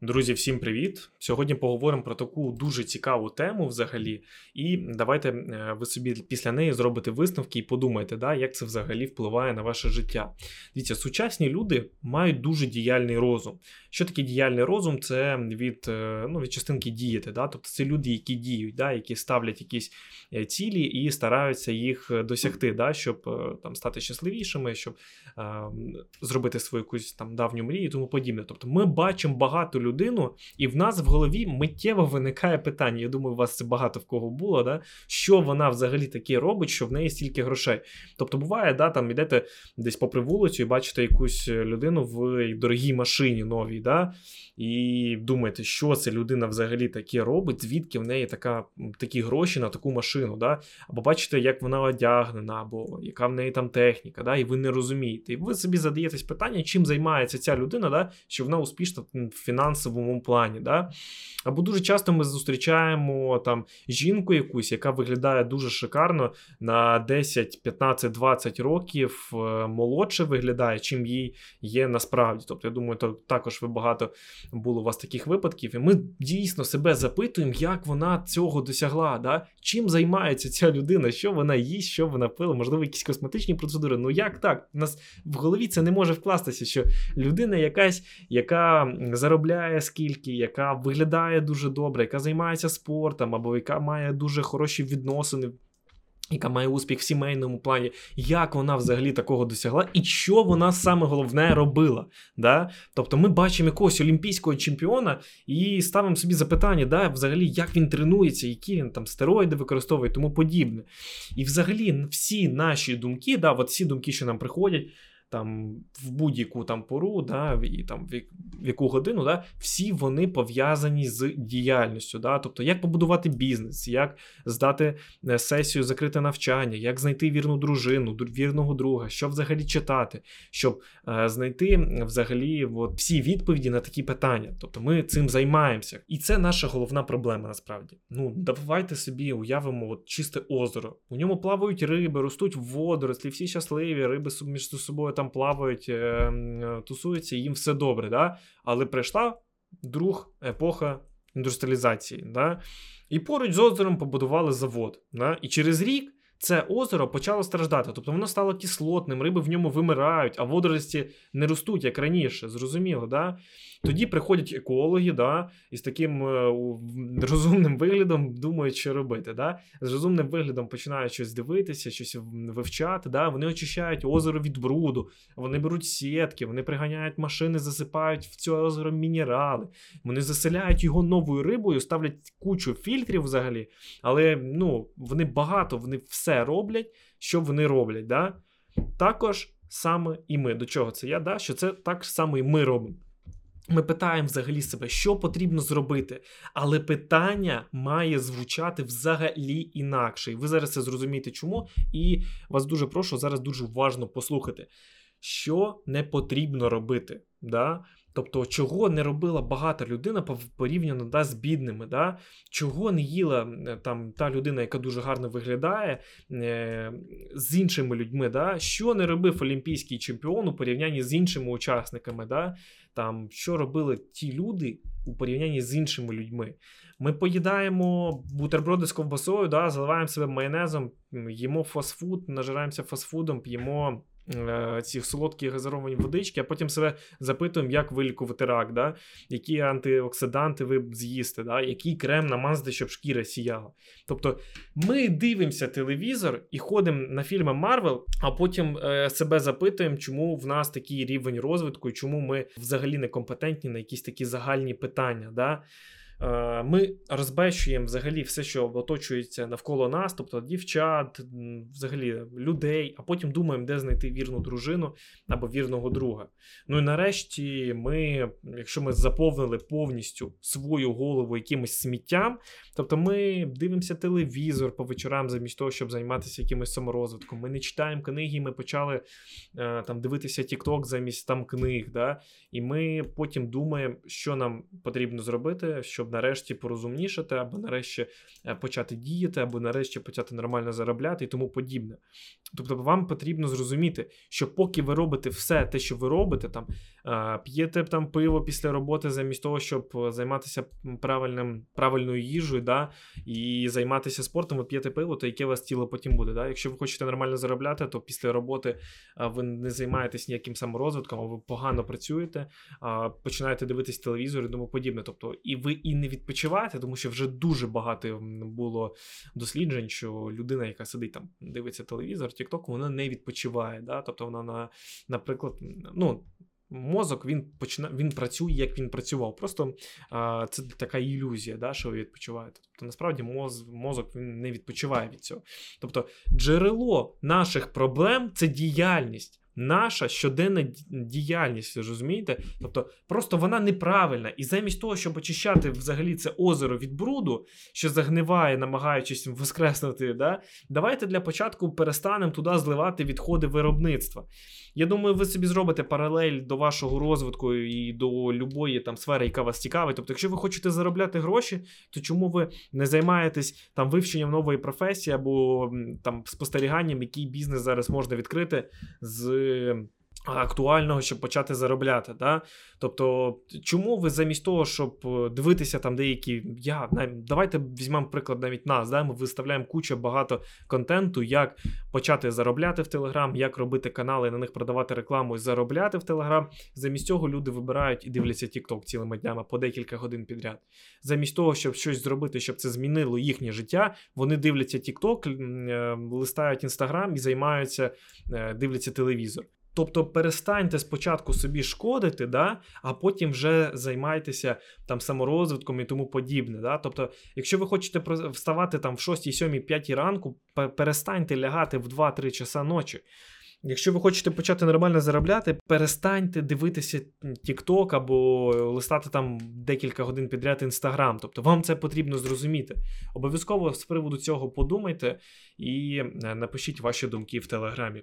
Друзі, всім привіт! Сьогодні поговоримо про таку дуже цікаву тему взагалі. І давайте е, ви собі після неї зробите висновки і подумайте, да, як це взагалі впливає на ваше життя. Дивіться, сучасні люди мають дуже діяльний розум. Що таке діяльний розум? Це від е, ну, від частинки діяти. Да? Тобто це люди, які діють, да? які ставлять якісь е, цілі і стараються їх досягти, да? щоб там стати щасливішими, щоб е, зробити свою якусь там давню мрію і тому подібне. Тобто ми бачимо багато людину, і в нас в голові миттєво виникає питання. Я думаю, у вас це багато в кого було, да? що вона взагалі таке робить, що в неї стільки грошей. Тобто, буває, да, там йдете десь попри вулицю і бачите якусь людину в дорогій машині новій, да? і думаєте, що це людина взагалі таке робить, звідки в неї така, такі гроші на таку машину. Да? Або бачите, як вона одягнена, або яка в неї там техніка, да? і ви не розумієте. І ви собі задаєтесь питання, чим займається ця людина, да? що вона успішна в фінансовому плані. Да? Або дуже часто ми зустрічаємо там жінку якусь, яка виглядає дуже шикарно на 10, 15, 20 років е, молодше виглядає, чим їй є насправді. Тобто, я думаю, то також ви багато було у вас таких випадків, і ми дійсно себе запитуємо, як вона цього досягла. Да? Чим займається ця людина, що вона їсть, що вона пила, можливо, якісь косметичні процедури. Ну як так? У нас в голові це не може вкластися, що людина якась, яка заробляє скільки, яка виглядає дуже добре, яка займається спортом, або яка має дуже хороші відносини яка має успіх в сімейному плані, як вона взагалі такого досягла, і що вона саме головне робила. Да? Тобто ми бачимо якогось олімпійського чемпіона і ставимо собі запитання, да, взагалі, як він тренується, які він там стероїди використовує тому подібне. І взагалі всі наші думки, да, от всі думки, що нам приходять там в будь-яку там пору, да, і там в яку годину, да, всі вони пов'язані з діяльністю. Да, Тобто, як побудувати бізнес, як здати е, сесію, закрите навчання, як знайти вірну дружину, вірного друга, що взагалі читати, щоб е, знайти взагалі от, всі відповіді на такі питання. Тобто ми цим займаємося. І це наша головна проблема насправді. Ну, давайте собі уявимо от чисте озеро. У ньому плавають риби, ростуть водорослі, всі щасливі, риби між собою там плавають, е, тусуються, їм все добре. Да? Але прийшла друг епоха індустріалізації. Да? І поруч з озером побудували завод. Да? І через рік. Це озеро почало страждати, тобто воно стало кислотним, риби в ньому вимирають, а водорості не ростуть як раніше. Зрозуміло, да? Тоді приходять екологи, да, і з таким е, розумним виглядом думають, що робити. Да? З розумним виглядом починають щось дивитися, щось вивчати. Да? Вони очищають озеро від бруду, вони беруть сітки, вони приганяють машини, засипають в це озеро мінерали, вони заселяють його новою рибою, ставлять кучу фільтрів взагалі. Але ну, вони багато, вони все роблять, що вони роблять. Да? Також саме і ми. До чого це я? да? Що це так само і ми робимо. Ми питаємо взагалі себе, що потрібно зробити, але питання має звучати взагалі інакше. І ви зараз це зрозумієте, чому. І вас дуже прошу зараз дуже уважно послухати, що не потрібно робити. Да? Тобто, чого не робила багата людина порівняно да, з бідними, да? чого не їла там та людина, яка дуже гарно виглядає е, з іншими людьми, да? що не робив олімпійський чемпіон у порівнянні з іншими учасниками, да? там, що робили ті люди у порівнянні з іншими людьми. Ми поїдаємо бутерброди з ковбасою, да? заливаємо себе майонезом, їмо фастфуд, нажираємося фастфудом, п'ємо. Е, ці солодкі газировані водички, а потім себе запитуємо, як вилікувати рак, да? які антиоксиданти ви з'їсте, да? який крем намазати, щоб шкіра сіяла. Тобто ми дивимося телевізор і ходимо на фільми Марвел, а потім е, себе запитуємо, чому в нас такий рівень розвитку і чому ми взагалі не компетентні на якісь такі загальні питання. Да? Е, ми розбещуємо взагалі все, що оточується навколо нас, тобто дівчат, взагалі людей, а потім думаємо, де знайти вірну дружину або вірного друга. Ну і нарешті, ми, якщо ми заповнили повністю свою голову якимось сміттям, тобто ми дивимося телевізор по вечорам, замість того, щоб займатися якимось саморозвитком. Ми не читаємо книги, ми почали е, там дивитися TikTok замість там книг. Да? І ми потім думаємо, що нам потрібно зробити, щоб щоб нарешті порозумнішати, або нарешті е, почати діяти, або нарешті почати нормально заробляти і тому подібне. Тобто, вам потрібно зрозуміти, що поки ви робите все те, що ви робите, там е, п'єте там пиво після роботи, замість того, щоб е, займатися правильним, правильною їжею, да, і займатися спортом, ви п'єте пиво, то яке у вас тіло потім буде. Да? Якщо ви хочете нормально заробляти, то після роботи ви не займаєтесь ніяким саморозвитком, а ви погано працюєте, починаєте дивитись телевізор і тому подібне. Тобто, і ви і не відпочиваєте, тому що вже дуже багато було досліджень, що людина, яка сидить там, дивиться телевізор, TikTok, вона не відпочиває. Да? Тобто вона на, наприклад, ну. Мозок він почина... він працює, як він працював. Просто а, це така ілюзія, да, що ви відпочиваєте. Тобто, насправді моз... мозок він не відпочиває від цього. Тобто, джерело наших проблем це діяльність. Наша щоденна діяльність, розумієте? Тобто, просто вона неправильна. І замість того, щоб очищати взагалі це озеро від бруду, що загниває, намагаючись воскреснути, да? давайте для початку перестанемо туди зливати відходи виробництва. Я думаю, ви собі зробите паралель до вашого розвитку і до любої там сфери, яка вас цікавить. Тобто, якщо ви хочете заробляти гроші, то чому ви не займаєтесь там вивченням нової професії або там спостеріганням, який бізнес зараз можна відкрити з äh, актуального, щоб почати заробляти? Да? Тобто, чому ви замість того, щоб е, дивитися там деякі, я давайте візьмемо приклад навіть нас, да? ми виставляємо кучу багато контенту, як почати заробляти в Телеграм, як робити канали, на них продавати рекламу і заробляти в Телеграм. Замість цього люди вибирають і дивляться TikTok цілими днями по декілька годин підряд. Замість того, щоб щось зробити, щоб це змінило їхнє життя, вони дивляться TikTok, е, листають Instagram і займаються, е, дивляться телевізор. Тобто перестаньте спочатку собі шкодити, да, а потім вже займайтеся там саморозвитком і тому подібне. Да? Тобто, якщо ви хочете вставати там в 6, 7, 5 ранку, перестаньте лягати в 2-3 часа ночі. Якщо ви хочете почати нормально заробляти, перестаньте дивитися TikTok або листати там декілька годин підряд Instagram. Тобто вам це потрібно зрозуміти. Обов'язково з приводу цього подумайте і е, напишіть ваші думки в Телеграмі.